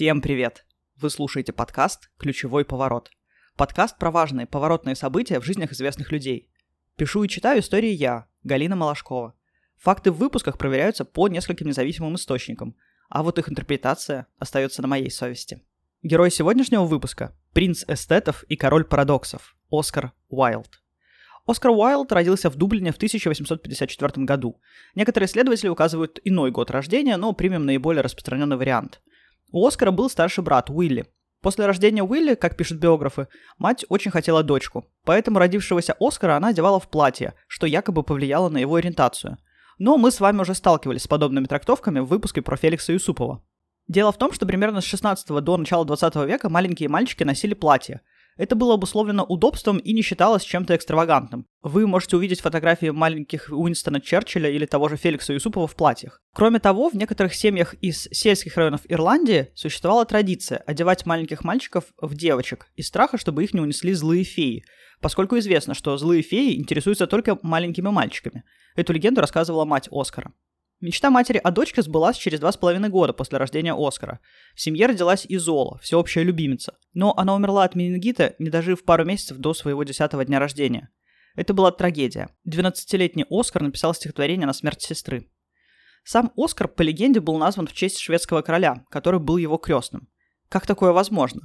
Всем привет! Вы слушаете подкаст «Ключевой поворот». Подкаст про важные поворотные события в жизнях известных людей. Пишу и читаю истории я, Галина Малашкова. Факты в выпусках проверяются по нескольким независимым источникам, а вот их интерпретация остается на моей совести. Герой сегодняшнего выпуска – принц эстетов и король парадоксов – Оскар Уайлд. Оскар Уайлд родился в Дублине в 1854 году. Некоторые исследователи указывают иной год рождения, но примем наиболее распространенный вариант. У Оскара был старший брат Уилли. После рождения Уилли, как пишут биографы, мать очень хотела дочку, поэтому родившегося Оскара она одевала в платье, что якобы повлияло на его ориентацию. Но мы с вами уже сталкивались с подобными трактовками в выпуске про Феликса Юсупова. Дело в том, что примерно с 16 до начала 20 века маленькие мальчики носили платья, это было обусловлено удобством и не считалось чем-то экстравагантным. Вы можете увидеть фотографии маленьких Уинстона Черчилля или того же Феликса Юсупова в платьях. Кроме того, в некоторых семьях из сельских районов Ирландии существовала традиция одевать маленьких мальчиков в девочек из страха, чтобы их не унесли злые феи, поскольку известно, что злые феи интересуются только маленькими мальчиками. Эту легенду рассказывала мать Оскара. Мечта матери о дочке сбылась через два с половиной года после рождения Оскара. В семье родилась Изола, всеобщая любимица. Но она умерла от менингита, не дожив пару месяцев до своего десятого дня рождения. Это была трагедия. 12-летний Оскар написал стихотворение на смерть сестры. Сам Оскар, по легенде, был назван в честь шведского короля, который был его крестным. Как такое возможно?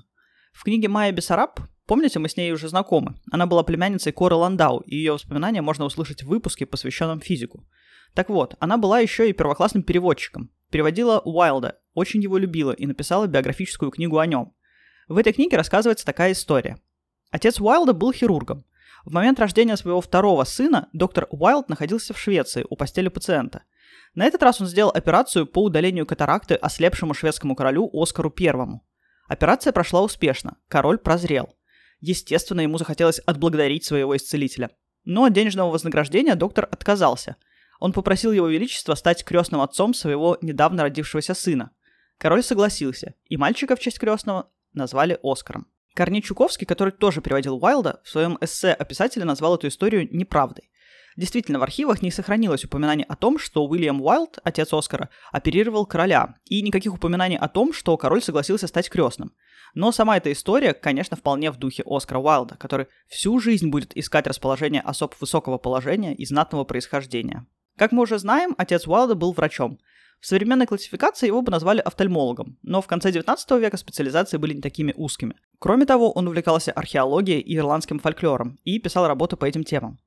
В книге Майя Бессараб, помните, мы с ней уже знакомы, она была племянницей Коры Ландау, и ее воспоминания можно услышать в выпуске, посвященном физику. Так вот, она была еще и первоклассным переводчиком. Переводила Уайлда, очень его любила и написала биографическую книгу о нем. В этой книге рассказывается такая история. Отец Уайлда был хирургом. В момент рождения своего второго сына доктор Уайлд находился в Швеции у постели пациента. На этот раз он сделал операцию по удалению катаракты ослепшему шведскому королю Оскару I. Операция прошла успешно, король прозрел. Естественно, ему захотелось отблагодарить своего исцелителя. Но от денежного вознаграждения доктор отказался – он попросил его величество стать крестным отцом своего недавно родившегося сына. Король согласился, и мальчика в честь крестного назвали Оскаром. Корней Чуковский, который тоже переводил Уайлда, в своем эссе о писателе назвал эту историю неправдой. Действительно, в архивах не сохранилось упоминаний о том, что Уильям Уайлд, отец Оскара, оперировал короля, и никаких упоминаний о том, что король согласился стать крестным. Но сама эта история, конечно, вполне в духе Оскара Уайлда, который всю жизнь будет искать расположение особ высокого положения и знатного происхождения. Как мы уже знаем, отец Уайлда был врачом. В современной классификации его бы назвали офтальмологом, но в конце 19 века специализации были не такими узкими. Кроме того, он увлекался археологией и ирландским фольклором и писал работы по этим темам.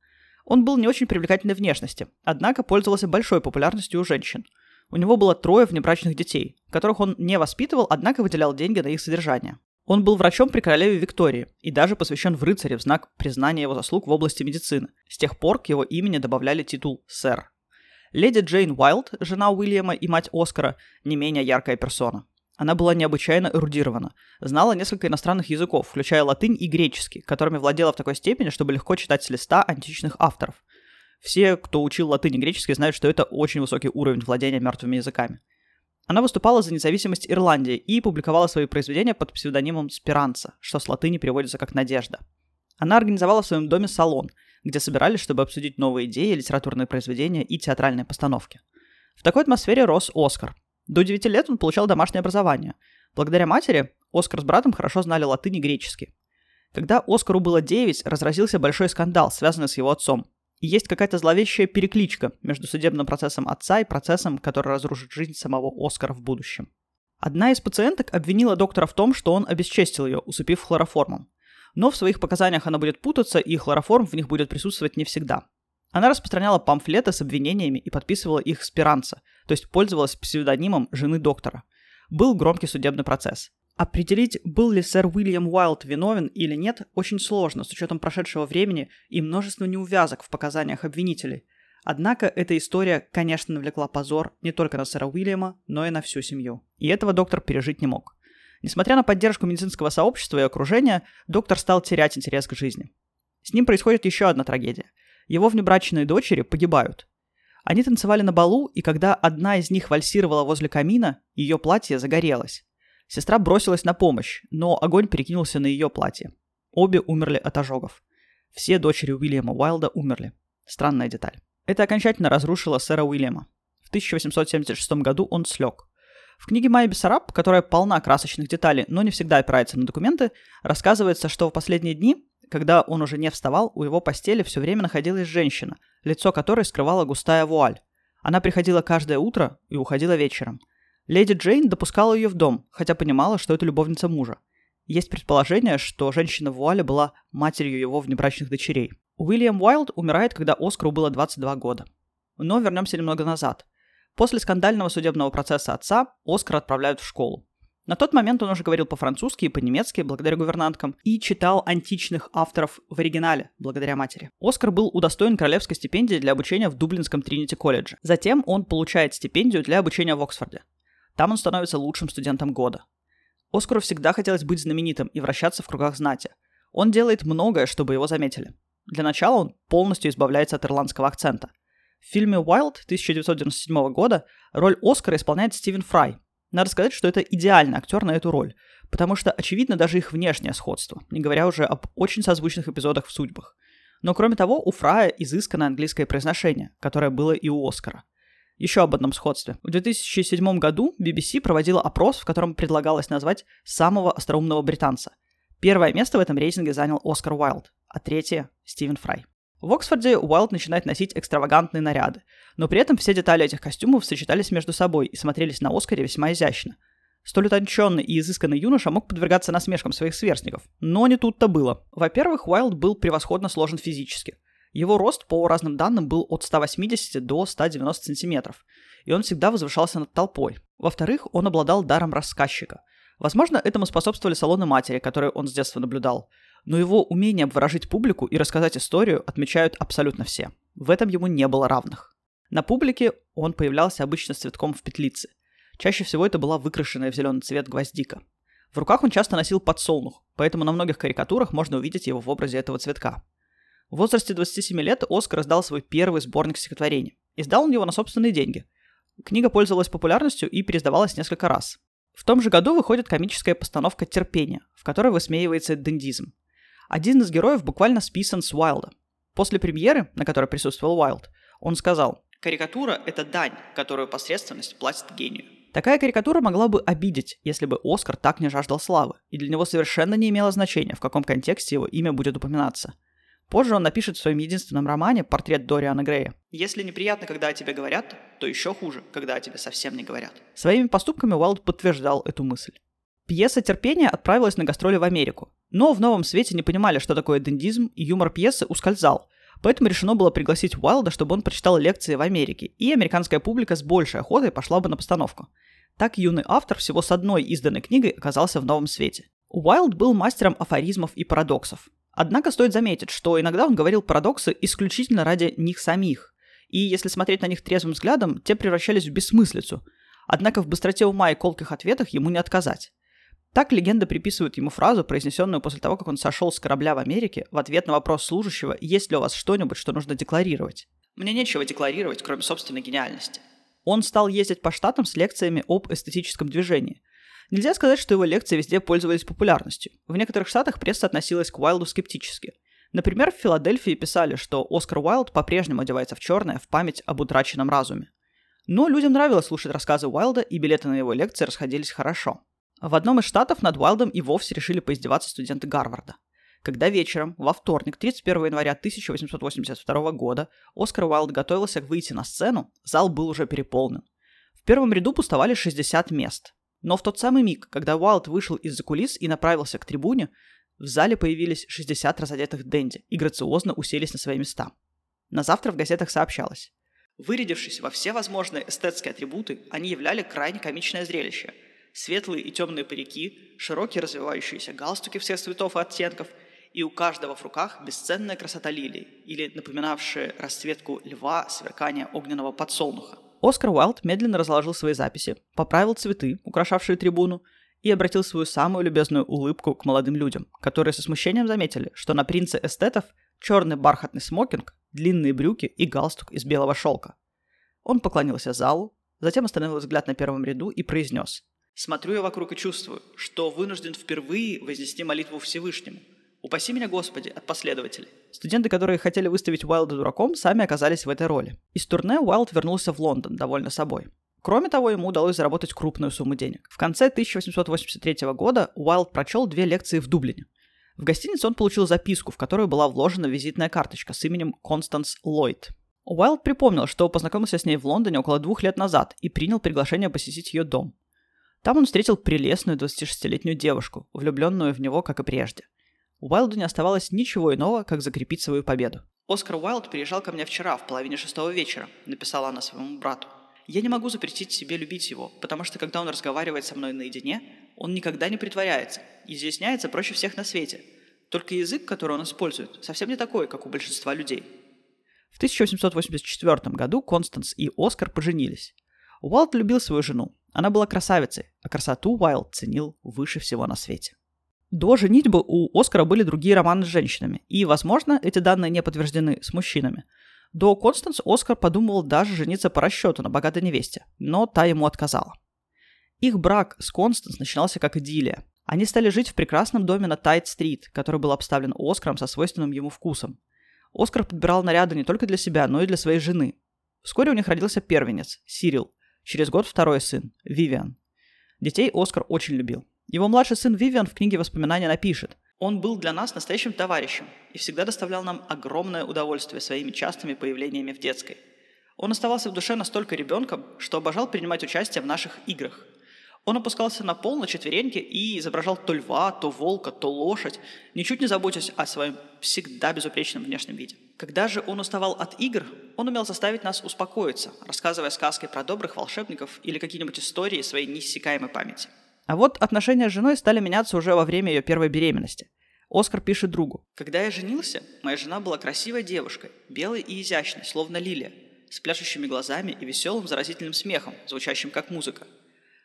Он был не очень привлекательной внешности, однако пользовался большой популярностью у женщин. У него было трое внебрачных детей, которых он не воспитывал, однако выделял деньги на их содержание. Он был врачом при королеве Виктории и даже посвящен в рыцаре в знак признания его заслуг в области медицины. С тех пор к его имени добавляли титул «сэр». Леди Джейн Уайлд, жена Уильяма и мать Оскара, не менее яркая персона. Она была необычайно эрудирована, знала несколько иностранных языков, включая латынь и греческий, которыми владела в такой степени, чтобы легко читать с листа античных авторов. Все, кто учил латынь и греческий, знают, что это очень высокий уровень владения мертвыми языками. Она выступала за независимость Ирландии и публиковала свои произведения под псевдонимом Спиранца, что с латыни переводится как «надежда». Она организовала в своем доме салон – где собирались, чтобы обсудить новые идеи, литературные произведения и театральные постановки. В такой атмосфере рос Оскар. До 9 лет он получал домашнее образование. Благодаря матери Оскар с братом хорошо знали латынь и греческий. Когда Оскару было 9, разразился большой скандал, связанный с его отцом. И есть какая-то зловещая перекличка между судебным процессом отца и процессом, который разрушит жизнь самого Оскара в будущем. Одна из пациенток обвинила доктора в том, что он обесчестил ее, усыпив хлороформом но в своих показаниях она будет путаться, и хлороформ в них будет присутствовать не всегда. Она распространяла памфлеты с обвинениями и подписывала их спиранца, то есть пользовалась псевдонимом жены доктора. Был громкий судебный процесс. Определить, был ли сэр Уильям Уайлд виновен или нет, очень сложно с учетом прошедшего времени и множества неувязок в показаниях обвинителей. Однако эта история, конечно, навлекла позор не только на сэра Уильяма, но и на всю семью. И этого доктор пережить не мог. Несмотря на поддержку медицинского сообщества и окружения, доктор стал терять интерес к жизни. С ним происходит еще одна трагедия. Его внебрачные дочери погибают. Они танцевали на балу, и когда одна из них вальсировала возле камина, ее платье загорелось. Сестра бросилась на помощь, но огонь перекинулся на ее платье. Обе умерли от ожогов. Все дочери Уильяма Уайлда умерли. Странная деталь. Это окончательно разрушило сэра Уильяма. В 1876 году он слег. В книге Майя Бессараб, которая полна красочных деталей, но не всегда опирается на документы, рассказывается, что в последние дни, когда он уже не вставал, у его постели все время находилась женщина, лицо которой скрывала густая вуаль. Она приходила каждое утро и уходила вечером. Леди Джейн допускала ее в дом, хотя понимала, что это любовница мужа. Есть предположение, что женщина в вуале была матерью его внебрачных дочерей. Уильям Уайлд умирает, когда Оскару было 22 года. Но вернемся немного назад. После скандального судебного процесса отца Оскар отправляют в школу. На тот момент он уже говорил по-французски и по-немецки, благодаря гувернанткам, и читал античных авторов в оригинале, благодаря матери. Оскар был удостоен королевской стипендии для обучения в Дублинском Тринити колледже. Затем он получает стипендию для обучения в Оксфорде. Там он становится лучшим студентом года. Оскару всегда хотелось быть знаменитым и вращаться в кругах знати. Он делает многое, чтобы его заметили. Для начала он полностью избавляется от ирландского акцента. В фильме «Уайлд» 1997 года роль Оскара исполняет Стивен Фрай, надо сказать, что это идеальный актер на эту роль, потому что очевидно даже их внешнее сходство, не говоря уже об очень созвучных эпизодах в судьбах. Но кроме того, у Фрая изысканное английское произношение, которое было и у Оскара. Еще об одном сходстве. В 2007 году BBC проводила опрос, в котором предлагалось назвать самого остроумного британца. Первое место в этом рейтинге занял Оскар Уайлд, а третье – Стивен Фрай. В Оксфорде Уайлд начинает носить экстравагантные наряды, но при этом все детали этих костюмов сочетались между собой и смотрелись на Оскаре весьма изящно. Столь утонченный и изысканный юноша мог подвергаться насмешкам своих сверстников. Но не тут-то было. Во-первых, Уайлд был превосходно сложен физически. Его рост, по разным данным, был от 180 до 190 сантиметров, и он всегда возвышался над толпой. Во-вторых, он обладал даром рассказчика. Возможно, этому способствовали салоны матери, которые он с детства наблюдал но его умение обворожить публику и рассказать историю отмечают абсолютно все. В этом ему не было равных. На публике он появлялся обычно с цветком в петлице. Чаще всего это была выкрашенная в зеленый цвет гвоздика. В руках он часто носил подсолнух, поэтому на многих карикатурах можно увидеть его в образе этого цветка. В возрасте 27 лет Оскар издал свой первый сборник стихотворений. Издал он его на собственные деньги. Книга пользовалась популярностью и переиздавалась несколько раз. В том же году выходит комическая постановка «Терпение», в которой высмеивается дендизм. Один из героев буквально списан с Уайлда. После премьеры, на которой присутствовал Уайлд, он сказал «Карикатура – это дань, которую посредственность платит гению». Такая карикатура могла бы обидеть, если бы Оскар так не жаждал славы, и для него совершенно не имело значения, в каком контексте его имя будет упоминаться. Позже он напишет в своем единственном романе портрет Дориана Грея. «Если неприятно, когда о тебе говорят, то еще хуже, когда о тебе совсем не говорят». Своими поступками Уайлд подтверждал эту мысль. Пьеса «Терпение» отправилась на гастроли в Америку, но в новом свете не понимали, что такое дендизм, и юмор пьесы ускользал. Поэтому решено было пригласить Уайлда, чтобы он прочитал лекции в Америке, и американская публика с большей охотой пошла бы на постановку. Так юный автор всего с одной изданной книгой оказался в новом свете. Уайлд был мастером афоризмов и парадоксов. Однако стоит заметить, что иногда он говорил парадоксы исключительно ради них самих. И если смотреть на них трезвым взглядом, те превращались в бессмыслицу. Однако в быстроте ума и колких ответах ему не отказать. Так легенда приписывает ему фразу, произнесенную после того, как он сошел с корабля в Америке, в ответ на вопрос служащего, есть ли у вас что-нибудь, что нужно декларировать. «Мне нечего декларировать, кроме собственной гениальности». Он стал ездить по штатам с лекциями об эстетическом движении. Нельзя сказать, что его лекции везде пользовались популярностью. В некоторых штатах пресса относилась к Уайлду скептически. Например, в Филадельфии писали, что Оскар Уайлд по-прежнему одевается в черное в память об утраченном разуме. Но людям нравилось слушать рассказы Уайлда, и билеты на его лекции расходились хорошо. В одном из штатов над Уайлдом и вовсе решили поиздеваться студенты Гарварда. Когда вечером, во вторник, 31 января 1882 года, Оскар Уайлд готовился выйти на сцену, зал был уже переполнен. В первом ряду пустовали 60 мест. Но в тот самый миг, когда Уайлд вышел из-за кулис и направился к трибуне, в зале появились 60 разодетых денди и грациозно уселись на свои места. На завтра в газетах сообщалось. Вырядившись во все возможные эстетские атрибуты, они являли крайне комичное зрелище – светлые и темные парики, широкие развивающиеся галстуки всех цветов и оттенков, и у каждого в руках бесценная красота лилий, или напоминавшая расцветку льва сверкание огненного подсолнуха. Оскар Уайлд медленно разложил свои записи, поправил цветы, украшавшие трибуну, и обратил свою самую любезную улыбку к молодым людям, которые со смущением заметили, что на принце эстетов черный бархатный смокинг, длинные брюки и галстук из белого шелка. Он поклонился залу, затем остановил взгляд на первом ряду и произнес Смотрю я вокруг и чувствую, что вынужден впервые вознести молитву Всевышнему. Упаси меня, Господи, от последователей. Студенты, которые хотели выставить Уайлда дураком, сами оказались в этой роли. Из турне Уайлд вернулся в Лондон, довольно собой. Кроме того, ему удалось заработать крупную сумму денег. В конце 1883 года Уайлд прочел две лекции в Дублине. В гостинице он получил записку, в которую была вложена визитная карточка с именем Констанс Ллойд. Уайлд припомнил, что познакомился с ней в Лондоне около двух лет назад и принял приглашение посетить ее дом. Там он встретил прелестную 26-летнюю девушку, влюбленную в него, как и прежде. Уайлду не оставалось ничего иного, как закрепить свою победу. «Оскар Уайлд приезжал ко мне вчера в половине шестого вечера», — написала она своему брату. «Я не могу запретить себе любить его, потому что когда он разговаривает со мной наедине, он никогда не притворяется, изъясняется проще всех на свете. Только язык, который он использует, совсем не такой, как у большинства людей». В 1884 году Констанс и Оскар поженились. Уайлд любил свою жену. Она была красавицей, а красоту Уайлд ценил выше всего на свете. До женитьбы у Оскара были другие романы с женщинами, и, возможно, эти данные не подтверждены с мужчинами. До Констанс Оскар подумывал даже жениться по расчету на богатой невесте, но та ему отказала. Их брак с Констанс начинался как идиллия. Они стали жить в прекрасном доме на Тайт-стрит, который был обставлен Оскаром со свойственным ему вкусом. Оскар подбирал наряды не только для себя, но и для своей жены. Вскоре у них родился первенец, Сирил. Через год второй сын, Вивиан. Детей Оскар очень любил. Его младший сын Вивиан в книге воспоминания напишет «Он был для нас настоящим товарищем и всегда доставлял нам огромное удовольствие своими частыми появлениями в детской. Он оставался в душе настолько ребенком, что обожал принимать участие в наших играх. Он опускался на пол на четвереньки и изображал то льва, то волка, то лошадь, ничуть не заботясь о своем всегда безупречном внешнем виде. Когда же он уставал от игр, он умел заставить нас успокоиться, рассказывая сказки про добрых волшебников или какие-нибудь истории своей неиссякаемой памяти. А вот отношения с женой стали меняться уже во время ее первой беременности. Оскар пишет другу. «Когда я женился, моя жена была красивой девушкой, белой и изящной, словно лилия, с пляшущими глазами и веселым заразительным смехом, звучащим как музыка.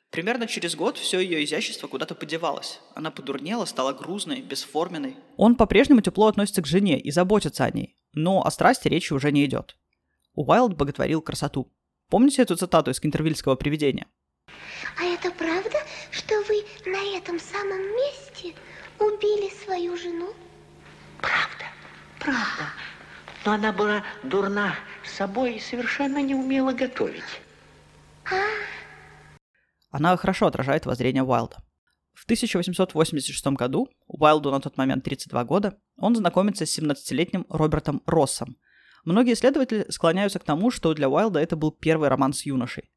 Примерно через год все ее изящество куда-то подевалось. Она подурнела, стала грузной, бесформенной. Он по-прежнему тепло относится к жене и заботится о ней, но о страсти речи уже не идет. Уайлд боготворил красоту. Помните эту цитату из Кентервильского привидения? А это правда, что вы на этом самом месте убили свою жену? Правда, правда. Но она была дурна собой и совершенно не умела готовить. А, Она хорошо отражает воззрение Уайлда. В 1886 году, Уайлду на тот момент 32 года, он знакомится с 17-летним Робертом Россом. Многие исследователи склоняются к тому, что для Уайлда это был первый роман с юношей.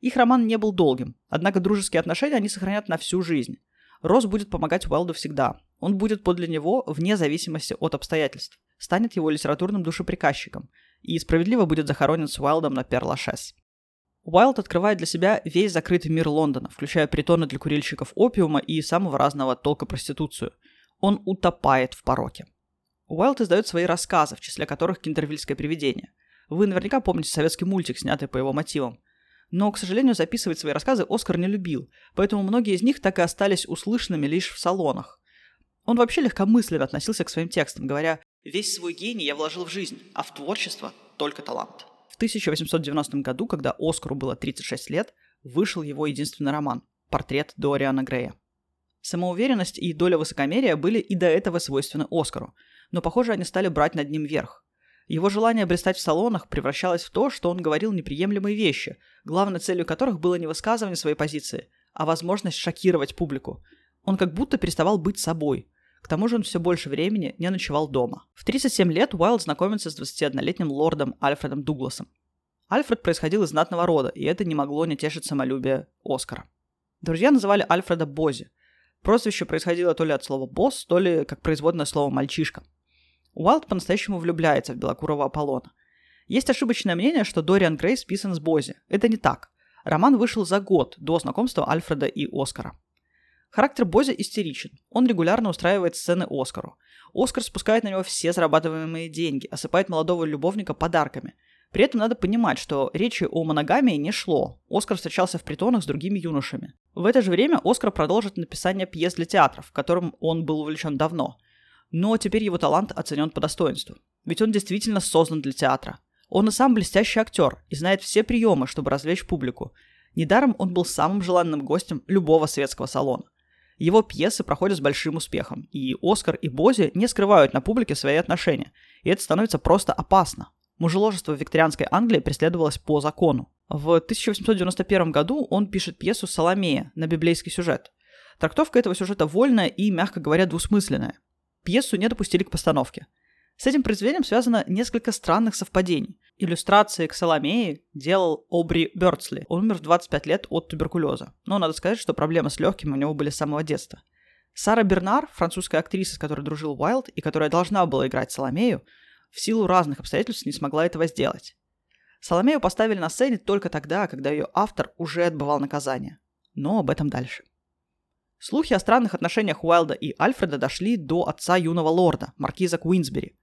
Их роман не был долгим, однако дружеские отношения они сохранят на всю жизнь. Росс будет помогать Уайлду всегда. Он будет подле него вне зависимости от обстоятельств, станет его литературным душеприказчиком и справедливо будет захоронен с Уайлдом на Пер-Лашес. Уайлд открывает для себя весь закрытый мир Лондона, включая притоны для курильщиков опиума и самого разного толка проституцию. Он утопает в пороке. Уайлд издает свои рассказы, в числе которых «Кентервильское привидение». Вы наверняка помните советский мультик, снятый по его мотивам. Но, к сожалению, записывать свои рассказы Оскар не любил, поэтому многие из них так и остались услышанными лишь в салонах. Он вообще легкомысленно относился к своим текстам, говоря «Весь свой гений я вложил в жизнь, а в творчество только талант». В 1890 году, когда Оскару было 36 лет, вышел его единственный роман «Портрет Дориана Грея». Самоуверенность и доля высокомерия были и до этого свойственны Оскару, но, похоже, они стали брать над ним верх. Его желание блистать в салонах превращалось в то, что он говорил неприемлемые вещи, главной целью которых было не высказывание своей позиции, а возможность шокировать публику. Он как будто переставал быть собой. К тому же он все больше времени не ночевал дома. В 37 лет Уайлд знакомится с 21-летним лордом Альфредом Дугласом. Альфред происходил из знатного рода, и это не могло не тешить самолюбие Оскара. Друзья называли Альфреда Бози. Прозвище происходило то ли от слова «босс», то ли как производное слово «мальчишка». Уайлд по-настоящему влюбляется в белокурого Аполлона. Есть ошибочное мнение, что Дориан Грей списан с Бози. Это не так. Роман вышел за год до знакомства Альфреда и Оскара. Характер Бози истеричен. Он регулярно устраивает сцены Оскару. Оскар спускает на него все зарабатываемые деньги, осыпает молодого любовника подарками. При этом надо понимать, что речи о моногамии не шло. Оскар встречался в притонах с другими юношами. В это же время Оскар продолжит написание пьес для театров, которым он был увлечен давно – но теперь его талант оценен по достоинству. Ведь он действительно создан для театра. Он и сам блестящий актер и знает все приемы, чтобы развлечь публику. Недаром он был самым желанным гостем любого светского салона. Его пьесы проходят с большим успехом, и Оскар и Бози не скрывают на публике свои отношения, и это становится просто опасно. Мужеложество в викторианской Англии преследовалось по закону. В 1891 году он пишет пьесу «Соломея» на библейский сюжет. Трактовка этого сюжета вольная и, мягко говоря, двусмысленная. Пьесу не допустили к постановке. С этим произведением связано несколько странных совпадений. Иллюстрации к Соломее делал Обри Бёрдсли. Он умер в 25 лет от туберкулеза. Но надо сказать, что проблемы с легкими у него были с самого детства. Сара Бернар, французская актриса, с которой дружил Уайлд и которая должна была играть Соломею, в силу разных обстоятельств не смогла этого сделать. Соломею поставили на сцене только тогда, когда ее автор уже отбывал наказание. Но об этом дальше. Слухи о странных отношениях Уайлда и Альфреда дошли до отца юного лорда, маркиза Куинсбери.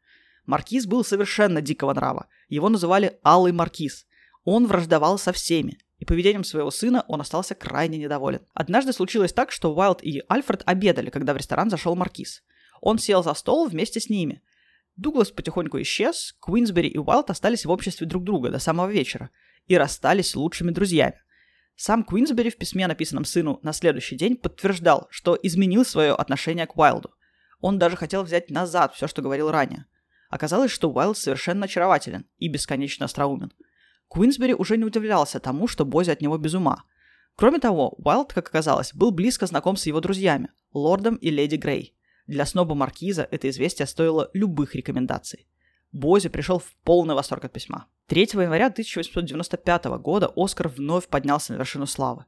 Маркиз был совершенно дикого нрава. Его называли Алый Маркиз. Он враждовал со всеми, и поведением своего сына он остался крайне недоволен. Однажды случилось так, что Уайлд и Альфред обедали, когда в ресторан зашел Маркиз. Он сел за стол вместе с ними. Дуглас потихоньку исчез, Куинсбери и Уайлд остались в обществе друг друга до самого вечера и расстались лучшими друзьями. Сам Куинсбери в письме, написанном сыну на следующий день, подтверждал, что изменил свое отношение к Уайлду. Он даже хотел взять назад все, что говорил ранее. Оказалось, что Уайлд совершенно очарователен и бесконечно остроумен. Куинсбери уже не удивлялся тому, что Бози от него без ума. Кроме того, Уайлд, как оказалось, был близко знаком с его друзьями, лордом и леди Грей. Для сноба Маркиза это известие стоило любых рекомендаций. Бози пришел в полный восторг от письма. 3 января 1895 года Оскар вновь поднялся на вершину славы.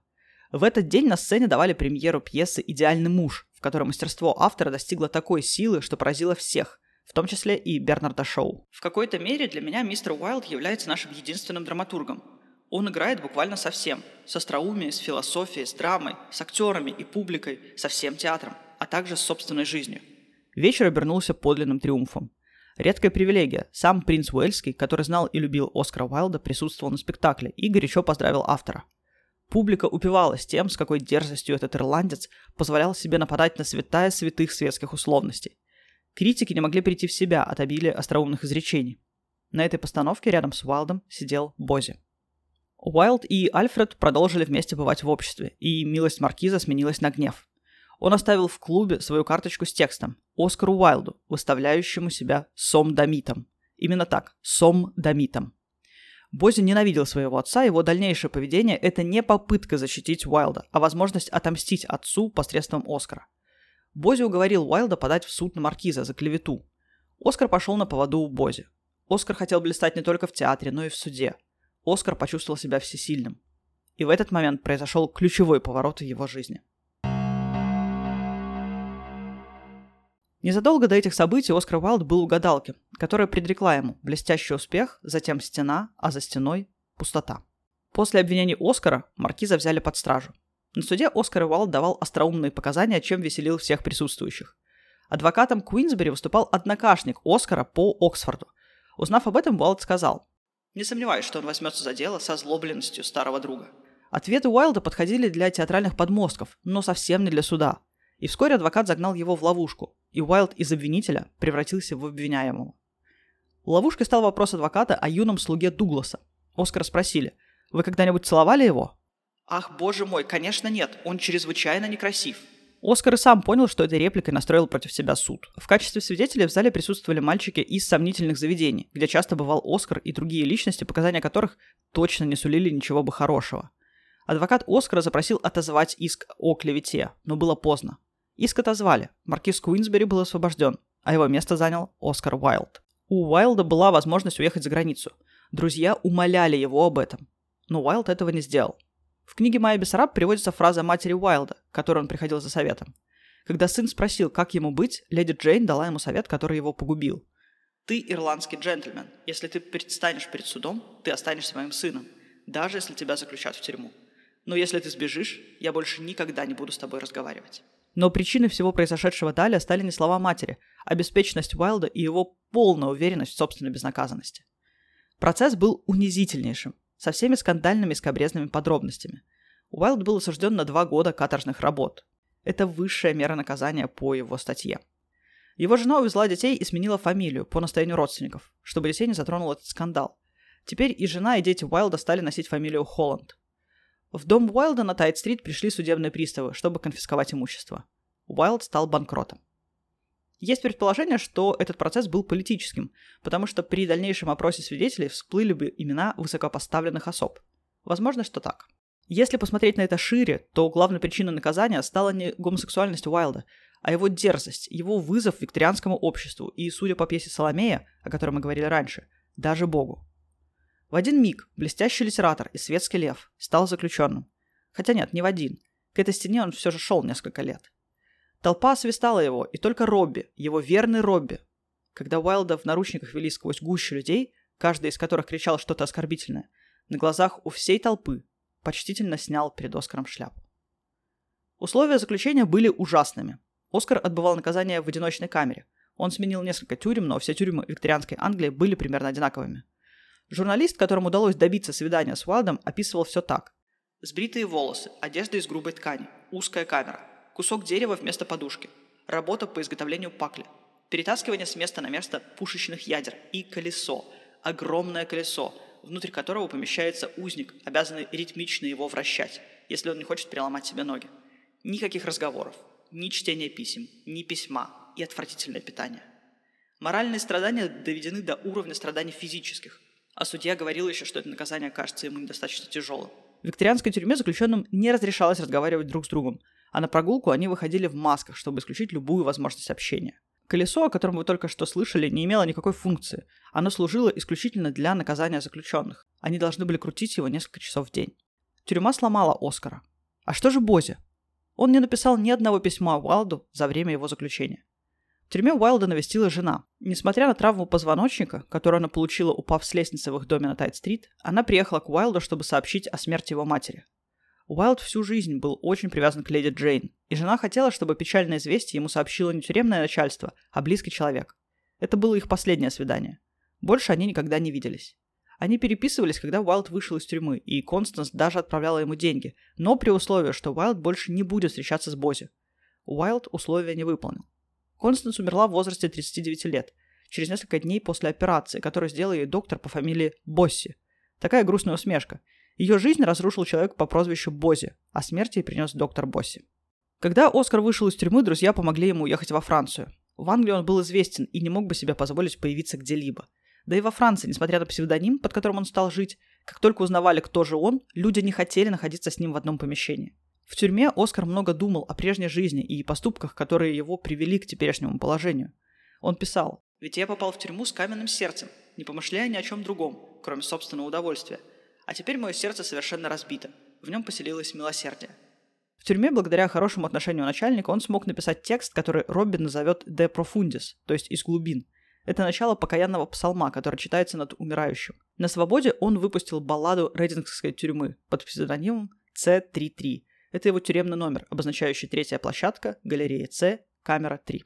В этот день на сцене давали премьеру пьесы «Идеальный муж», в которой мастерство автора достигло такой силы, что поразило всех, в том числе и Бернарда Шоу. В какой-то мере для меня мистер Уайлд является нашим единственным драматургом. Он играет буквально со всем. С остроумием, с философией, с драмой, с актерами и публикой, со всем театром, а также с собственной жизнью. Вечер обернулся подлинным триумфом. Редкая привилегия. Сам принц Уэльский, который знал и любил Оскара Уайлда, присутствовал на спектакле и горячо поздравил автора. Публика упивалась тем, с какой дерзостью этот ирландец позволял себе нападать на святая святых светских условностей. Критики не могли прийти в себя от обилия остроумных изречений. На этой постановке рядом с Уайлдом сидел Бози. Уайлд и Альфред продолжили вместе бывать в обществе, и милость маркиза сменилась на гнев. Он оставил в клубе свою карточку с текстом Оскару Уайлду, выставляющему себя сомдомитом. Именно так, сомдомитом. Бози ненавидел своего отца, его дальнейшее поведение – это не попытка защитить Уайлда, а возможность отомстить отцу посредством Оскара. Бози уговорил Уайлда подать в суд на Маркиза за клевету. Оскар пошел на поводу у Бози. Оскар хотел блистать не только в театре, но и в суде. Оскар почувствовал себя всесильным. И в этот момент произошел ключевой поворот в его жизни. Незадолго до этих событий Оскар Уайлд был у гадалки, которая предрекла ему блестящий успех, затем стена, а за стеной – пустота. После обвинений Оскара Маркиза взяли под стражу. На суде Оскар Уайлд давал остроумные показания, чем веселил всех присутствующих. Адвокатом Куинсбери выступал однокашник Оскара по Оксфорду. Узнав об этом, Уайлд сказал, «Не сомневаюсь, что он возьмется за дело со злобленностью старого друга». Ответы Уайлда подходили для театральных подмостков, но совсем не для суда. И вскоре адвокат загнал его в ловушку, и Уайлд из обвинителя превратился в обвиняемого. Ловушкой стал вопрос адвоката о юном слуге Дугласа. Оскара спросили, «Вы когда-нибудь целовали его?» «Ах, боже мой, конечно нет, он чрезвычайно некрасив». Оскар и сам понял, что этой репликой настроил против себя суд. В качестве свидетелей в зале присутствовали мальчики из сомнительных заведений, где часто бывал Оскар и другие личности, показания которых точно не сулили ничего бы хорошего. Адвокат Оскара запросил отозвать иск о клевете, но было поздно. Иск отозвали. Маркиз Куинсбери был освобожден, а его место занял Оскар Уайлд. У Уайлда была возможность уехать за границу. Друзья умоляли его об этом. Но Уайлд этого не сделал. В книге Майя Бессараб приводится фраза матери Уайлда, которой он приходил за советом. Когда сын спросил, как ему быть, леди Джейн дала ему совет, который его погубил. «Ты ирландский джентльмен. Если ты предстанешь перед судом, ты останешься моим сыном, даже если тебя заключат в тюрьму. Но если ты сбежишь, я больше никогда не буду с тобой разговаривать». Но причиной всего произошедшего далее стали не слова матери, а беспечность Уайлда и его полная уверенность в собственной безнаказанности. Процесс был унизительнейшим, со всеми скандальными и скобрезными подробностями. Уайлд был осужден на два года каторжных работ. Это высшая мера наказания по его статье. Его жена увезла детей и сменила фамилию по настоянию родственников, чтобы детей не затронул этот скандал. Теперь и жена, и дети Уайлда стали носить фамилию Холланд. В дом Уайлда на Тайт-стрит пришли судебные приставы, чтобы конфисковать имущество. Уайлд стал банкротом. Есть предположение, что этот процесс был политическим, потому что при дальнейшем опросе свидетелей всплыли бы имена высокопоставленных особ. Возможно, что так. Если посмотреть на это шире, то главной причиной наказания стала не гомосексуальность Уайлда, а его дерзость, его вызов викторианскому обществу и, судя по пьесе Соломея, о которой мы говорили раньше, даже Богу. В один миг блестящий литератор и светский лев стал заключенным. Хотя нет, не в один. К этой стене он все же шел несколько лет. Толпа свистала его, и только Робби, его верный Робби. Когда Уайлда в наручниках вели сквозь гущу людей, каждый из которых кричал что-то оскорбительное, на глазах у всей толпы почтительно снял перед Оскаром шляпу. Условия заключения были ужасными. Оскар отбывал наказание в одиночной камере. Он сменил несколько тюрем, но все тюрьмы викторианской Англии были примерно одинаковыми. Журналист, которому удалось добиться свидания с Уайлдом, описывал все так. Сбритые волосы, одежда из грубой ткани, узкая камера, кусок дерева вместо подушки, работа по изготовлению пакли, перетаскивание с места на место пушечных ядер и колесо, огромное колесо, внутрь которого помещается узник, обязанный ритмично его вращать, если он не хочет переломать себе ноги. Никаких разговоров, ни чтения писем, ни письма и отвратительное питание. Моральные страдания доведены до уровня страданий физических, а судья говорил еще, что это наказание кажется ему недостаточно тяжелым. В викторианской тюрьме заключенным не разрешалось разговаривать друг с другом, а на прогулку они выходили в масках, чтобы исключить любую возможность общения. Колесо, о котором вы только что слышали, не имело никакой функции. Оно служило исключительно для наказания заключенных. Они должны были крутить его несколько часов в день. Тюрьма сломала Оскара. А что же Бози? Он не написал ни одного письма Уайлду за время его заключения. В тюрьме Уайлда навестила жена. Несмотря на травму позвоночника, которую она получила, упав с лестницы в их доме на Тайт-стрит, она приехала к Уайлду, чтобы сообщить о смерти его матери. Уайлд всю жизнь был очень привязан к леди Джейн, и жена хотела, чтобы печальное известие ему сообщило не тюремное начальство, а близкий человек. Это было их последнее свидание. Больше они никогда не виделись. Они переписывались, когда Уайлд вышел из тюрьмы, и Констанс даже отправляла ему деньги, но при условии, что Уайлд больше не будет встречаться с Бози. Уайлд условия не выполнил. Констанс умерла в возрасте 39 лет, через несколько дней после операции, которую сделал ей доктор по фамилии Босси. Такая грустная усмешка. Ее жизнь разрушил человек по прозвищу Бози, а смерть ей принес доктор Босси. Когда Оскар вышел из тюрьмы, друзья помогли ему уехать во Францию. В Англии он был известен и не мог бы себе позволить появиться где-либо – да и во Франции, несмотря на псевдоним, под которым он стал жить, как только узнавали, кто же он, люди не хотели находиться с ним в одном помещении. В тюрьме Оскар много думал о прежней жизни и поступках, которые его привели к теперешнему положению. Он писал, «Ведь я попал в тюрьму с каменным сердцем, не помышляя ни о чем другом, кроме собственного удовольствия. А теперь мое сердце совершенно разбито, в нем поселилось милосердие». В тюрьме, благодаря хорошему отношению начальника, он смог написать текст, который Робин назовет «de profundis», то есть «из глубин», это начало покаянного псалма, который читается над умирающим. На свободе он выпустил балладу рейдингской тюрьмы под псевдонимом C33. Это его тюремный номер, обозначающий третья площадка, галерея С, камера 3.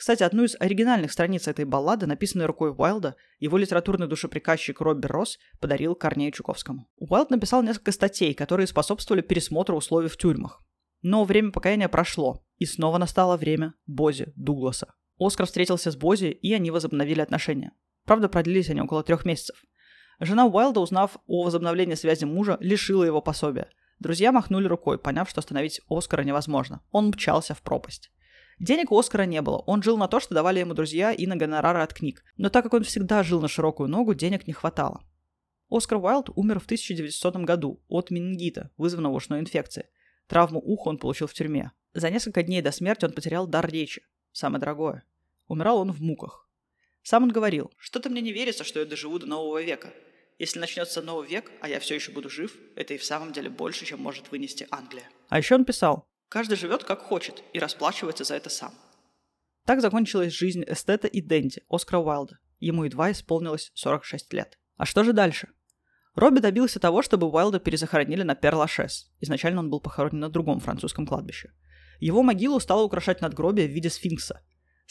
Кстати, одну из оригинальных страниц этой баллады, написанной рукой Уайлда, его литературный душеприказчик Робби Росс подарил Корнею Чуковскому. Уайлд написал несколько статей, которые способствовали пересмотру условий в тюрьмах. Но время покаяния прошло, и снова настало время Бози Дугласа. Оскар встретился с Бози, и они возобновили отношения. Правда, продлились они около трех месяцев. Жена Уайлда, узнав о возобновлении связи мужа, лишила его пособия. Друзья махнули рукой, поняв, что остановить Оскара невозможно. Он мчался в пропасть. Денег у Оскара не было, он жил на то, что давали ему друзья и на гонорары от книг. Но так как он всегда жил на широкую ногу, денег не хватало. Оскар Уайлд умер в 1900 году от менингита, вызванного ушной инфекцией. Травму уха он получил в тюрьме. За несколько дней до смерти он потерял дар речи. Самое дорогое. Умирал он в муках. Сам он говорил, что-то мне не верится, что я доживу до нового века. Если начнется новый век, а я все еще буду жив, это и в самом деле больше, чем может вынести Англия. А еще он писал, каждый живет как хочет и расплачивается за это сам. Так закончилась жизнь эстета и Дэнди Оскара Уайлда. Ему едва исполнилось 46 лет. А что же дальше? Робби добился того, чтобы Уайлда перезахоронили на Пер-Лашес. Изначально он был похоронен на другом французском кладбище. Его могилу стало украшать надгробие в виде сфинкса,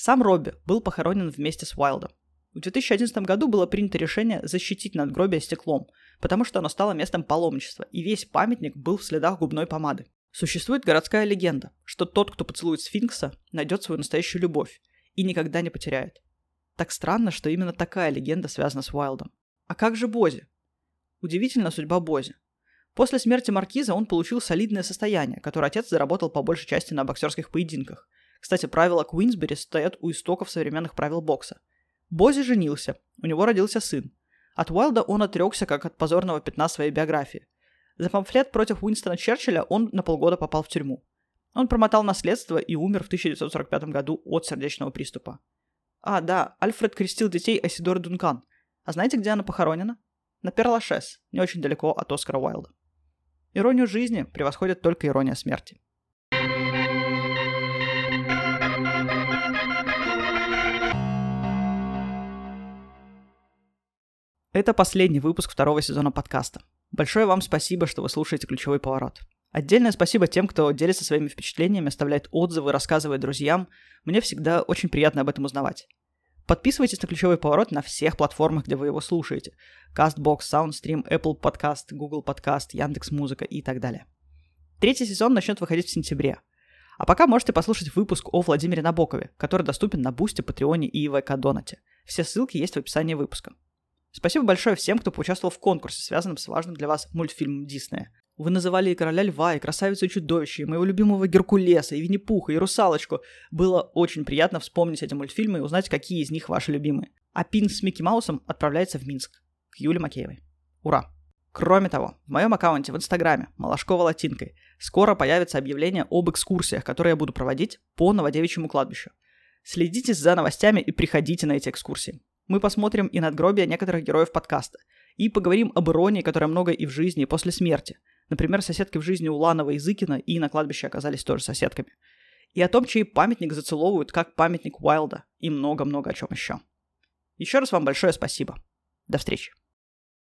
сам Робби был похоронен вместе с Уайлдом. В 2011 году было принято решение защитить надгробие стеклом, потому что оно стало местом паломничества, и весь памятник был в следах губной помады. Существует городская легенда, что тот, кто поцелует сфинкса, найдет свою настоящую любовь и никогда не потеряет. Так странно, что именно такая легенда связана с Уайлдом. А как же Бози? Удивительна судьба Бози. После смерти Маркиза он получил солидное состояние, которое отец заработал по большей части на боксерских поединках – Кстати, правила Куинсбери стоят у истоков современных правил бокса. Бози женился, у него родился сын. От Уайлда он отрекся как от позорного пятна своей биографии. За памфлет против Уинстона Черчилля он на полгода попал в тюрьму. Он промотал наследство и умер в 1945 году от сердечного приступа. А, да, Альфред крестил детей Асидоры Дункан. А знаете, где она похоронена? На Перлашес, не очень далеко от Оскара Уайлда. Иронию жизни превосходит только ирония смерти. Это последний выпуск второго сезона подкаста. Большое вам спасибо, что вы слушаете «Ключевой поворот». Отдельное спасибо тем, кто делится своими впечатлениями, оставляет отзывы, рассказывает друзьям. Мне всегда очень приятно об этом узнавать. Подписывайтесь на «Ключевой поворот» на всех платформах, где вы его слушаете. CastBox, SoundStream, Apple Podcast, Google Podcast, Яндекс.Музыка и так далее. Третий сезон начнет выходить в сентябре. А пока можете послушать выпуск о Владимире Набокове, который доступен на Бусте, Патреоне и ВК Донате. Все ссылки есть в описании выпуска. Спасибо большое всем, кто поучаствовал в конкурсе, связанном с важным для вас мультфильмом Диснея. Вы называли и Короля Льва, и Красавицу и Чудовище, и моего любимого Геркулеса, и Винни-Пуха, и Русалочку. Было очень приятно вспомнить эти мультфильмы и узнать, какие из них ваши любимые. А пин с Микки Маусом отправляется в Минск, к Юле Макеевой. Ура! Кроме того, в моем аккаунте в Инстаграме Малашкова Латинкой скоро появится объявление об экскурсиях, которые я буду проводить по Новодевичьему кладбищу. Следите за новостями и приходите на эти экскурсии. Мы посмотрим и надгробия некоторых героев подкаста. И поговорим об иронии, которая много и в жизни, и после смерти – Например, соседки в жизни Уланова и Зыкина и на кладбище оказались тоже соседками. И о том, чей памятник зацеловывают как памятник Уайлда. И много-много о чем еще. Еще раз вам большое спасибо. До встречи.